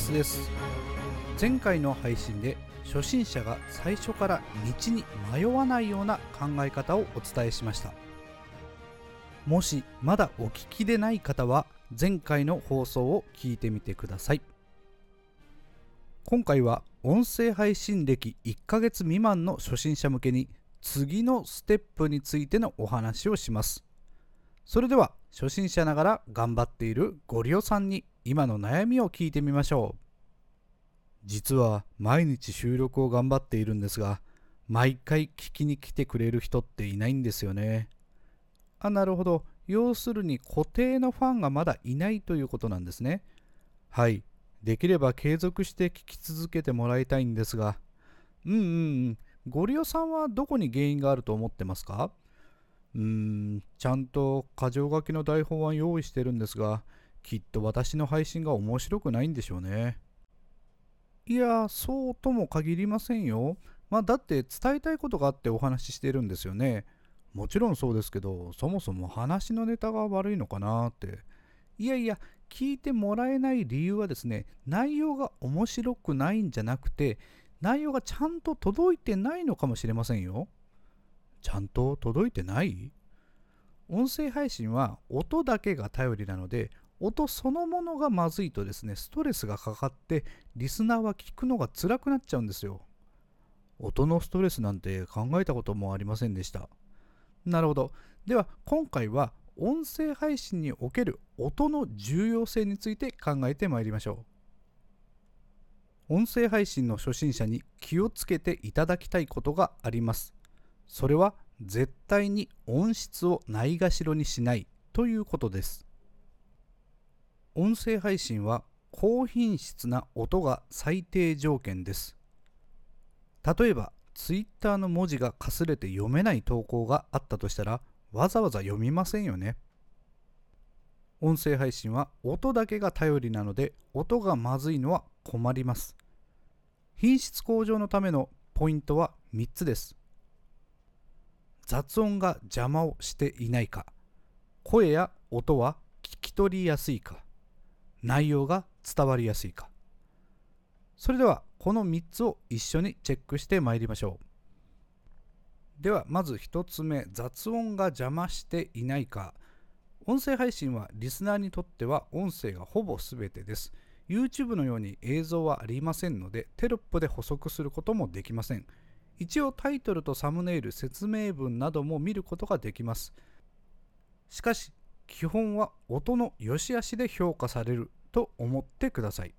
オスゴリアスです。前回の配信で初心者が最初から道に迷わないような考え方をお伝えしました。もしまだお聞きでない方は前回の放送を聞いてみてください。今回は音声配信歴1ヶ月未満の初心者向けに次のステップについてのお話をします。それでは初心者ながら頑張っているゴリオさんに今の悩みを聞いてみましょう。実は毎日収録を頑張っているんですが毎回聞きに来てくれる人っていないんですよね。あなるほど。要するに固定のファンがまだいないということなんですね。はい。できれば継続して聞き続けてもらいたいんですが。うんうんゴリオさんはどこに原因があると思ってますか？うーん。ちゃんと箇条書きの台本は用意してるんですが。きっと私の配信が面白くないんでしょうね。いやそうとも限りませんよ。まあだって伝えたいことがあってお話ししてるんですよね。もちろんそうですけどそもそも話のネタが悪いのかなって。いやいや聞いてもらえない理由はですね内容が面白くないんじゃなくて内容がちゃんと届いてないのかもしれませんよ。ちゃんと届いてない？音声配信は音だけが頼りなので音そのものがまずいとですねストレスがかかってリスナーは聞くのが辛くなっちゃうんですよ。音のストレスなんて考えたこともありませんでした。なるほど。では今回は音声配信における音の重要性について考えてまいりましょう。音声配信の初心者に気をつけていただきたいことがあります。それは絶対に音質をないがしろにしないということです。音声配信は高品質な音が最低条件です。例えば Twitter の文字がかすれて読めない投稿があったとしたらわざわざ読みませんよね。音声配信は音だけが頼りなので音がまずいのは困ります。品質向上のためのポイントは3つです。雑音が邪魔をしていないか。声や音は聞き取りやすいか。内容が伝わりやすいか。それではこの3つを一緒にチェックしてまいりましょう。ではまず1つ目雑音が邪魔していないか。音声配信はリスナーにとっては音声がほぼ全てです。YouTube のように映像はありませんのでテロップで補足することもできません。一応タイトルとサムネイル説明文なども見ることができます。しかし基本は音の良し悪しで評価されると思ってください。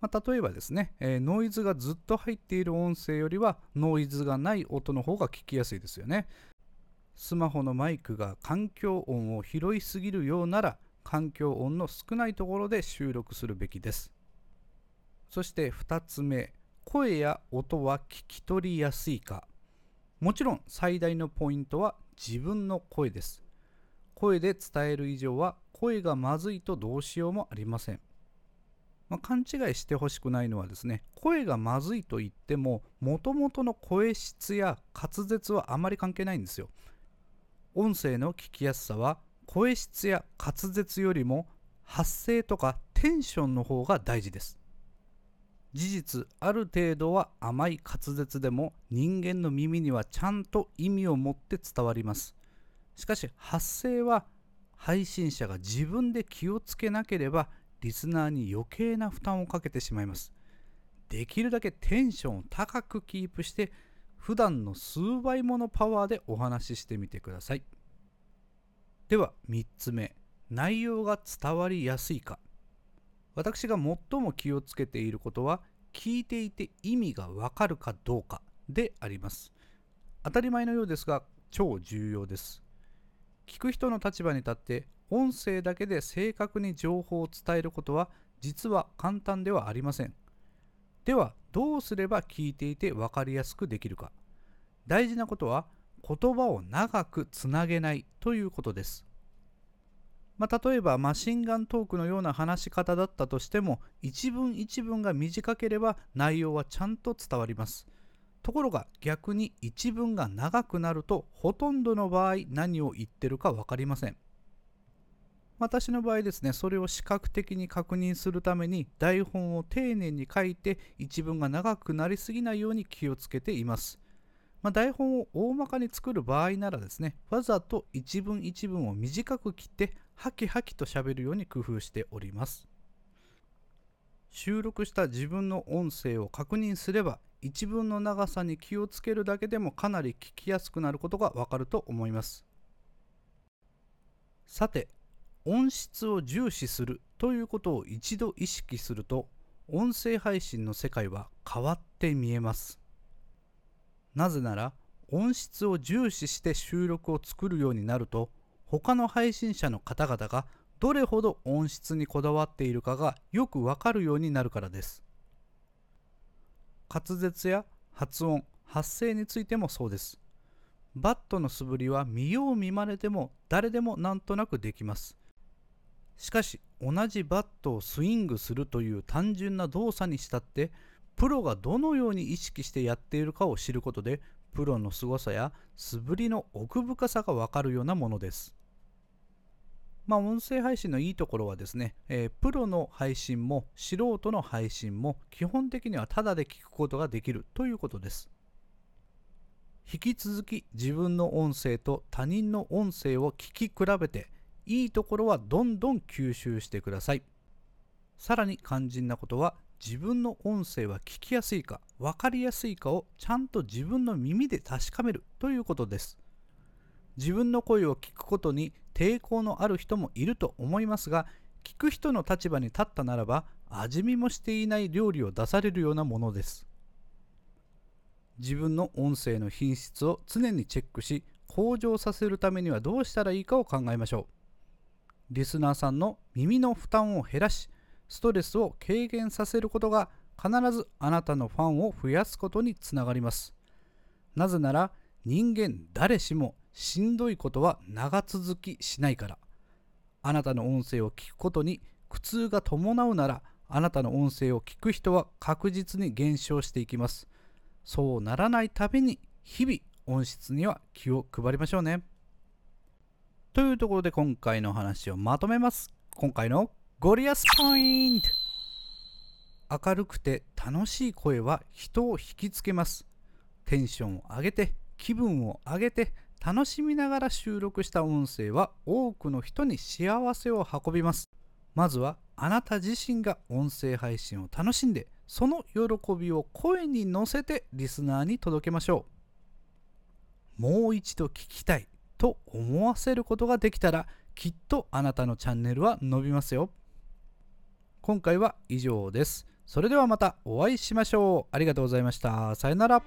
まあ、例えばですね、えー、ノイズがずっと入っている音声よりはノイズがない音の方が聞きやすいですよね。スマホのマイクが環境音を拾いすぎるようなら環境音の少ないところで収録するべきです。そして2つ目、声や音は聞き取りやすいか。もちろん最大のポイントは自分の声です。声で伝える以上は声がまずいとどうしようもありません。まあ、勘違いしてほしくないのはですね、声がまずいと言っても、もともとの声質や滑舌はあまり関係ないんですよ。音声の聞きやすさは、声質や滑舌よりも発声とかテンションの方が大事です。事実、ある程度は甘い滑舌でも人間の耳にはちゃんと意味を持って伝わります。しかし発声は配信者が自分で気をつけなければリスナーに余計な負担をかけてしまいます。できるだけテンションを高くキープして普段の数倍ものパワーでお話ししてみてください。では3つ目、内容が伝わりやすいか。私が最も気をつけていることは聞いていて意味がわかるかどうかであります。当たり前のようですが超重要です。聞く人の立場に立って音声だけで正確に情報を伝えることは実は簡単ではありません。ではどうすれば聞いていて分かりやすくできるか。大事なことは言葉を長くつなげないということです。まあ、例えばマシンガントークのような話し方だったとしても一文一文が短ければ内容はちゃんと伝わります。ところが逆に一文が長くなるとほとんどの場合何を言ってるか分かりません私の場合ですね、それを視覚的に確認するために台本を丁寧に書いて一文が長くなりすぎないように気をつけています。まあ、台本を大まかに作る場合ならですね、わざと一文一文を短く切ってハキハキと喋るように工夫しております。収録した自分の音声を確認すれば一文の長さに気をつけるだけでもかなり聞きやすくなることがわかると思います。さて音質を重視するということを一度意識すると音声配信の世界は変わって見えますなぜなら音質を重視して収録を作るようになると他の配信者の方々がどれほど音質にこだわっているかがよくわかるようになるからです滑舌や発音発声についてもそうですバットの素振りは見よう見まねでも誰でもなんとなくできますしかし同じバットをスイングするという単純な動作にしたってプロがどのように意識してやっているかを知ることでプロの凄さや素振りの奥深さがわかるようなものです。まあ、音声配信のいいところはですね、えー、プロの配信も素人の配信も基本的にはタダで聞くことができるということです。引き続き自分の音声と他人の音声を聞き比べていいところはどんどん吸収してください。さらに肝心なことは自分の音声は聞きやすいか分かりやすいかをちゃんと自分の耳で確かめるということです。自分の声を聞くことに抵抗のある人もいると思いますが聞く人の立場に立ったならば味見もしていない料理を出されるようなものです。自分の音声の品質を常にチェックし向上させるためにはどうしたらいいかを考えましょう。リスナーさんの耳の負担を減らしストレスを軽減させることが必ずあなたのファンを増やすことにつながりますなぜなら人間誰しもしんどいことは長続きしないからあなたの音声を聞くことに苦痛が伴うならあなたの音声を聞く人は確実に減少していきますそうならないために日々音質には気を配りましょうね。というところで今回の話をまとめます。今回のゴリアスポイント明るくて楽しい声は人を引きつけます。テンションを上げて気分を上げて楽しみながら収録した音声は多くの人に幸せを運びます。まずはあなた自身が音声配信を楽しんでその喜びを声に乗せてリスナーに届けましょう。もう一度聞きたい。と思わせることができたらきっとあなたのチャンネルは伸びますよ。今回は以上です。それではまたお会いしましょう。ありがとうございました。さよなら。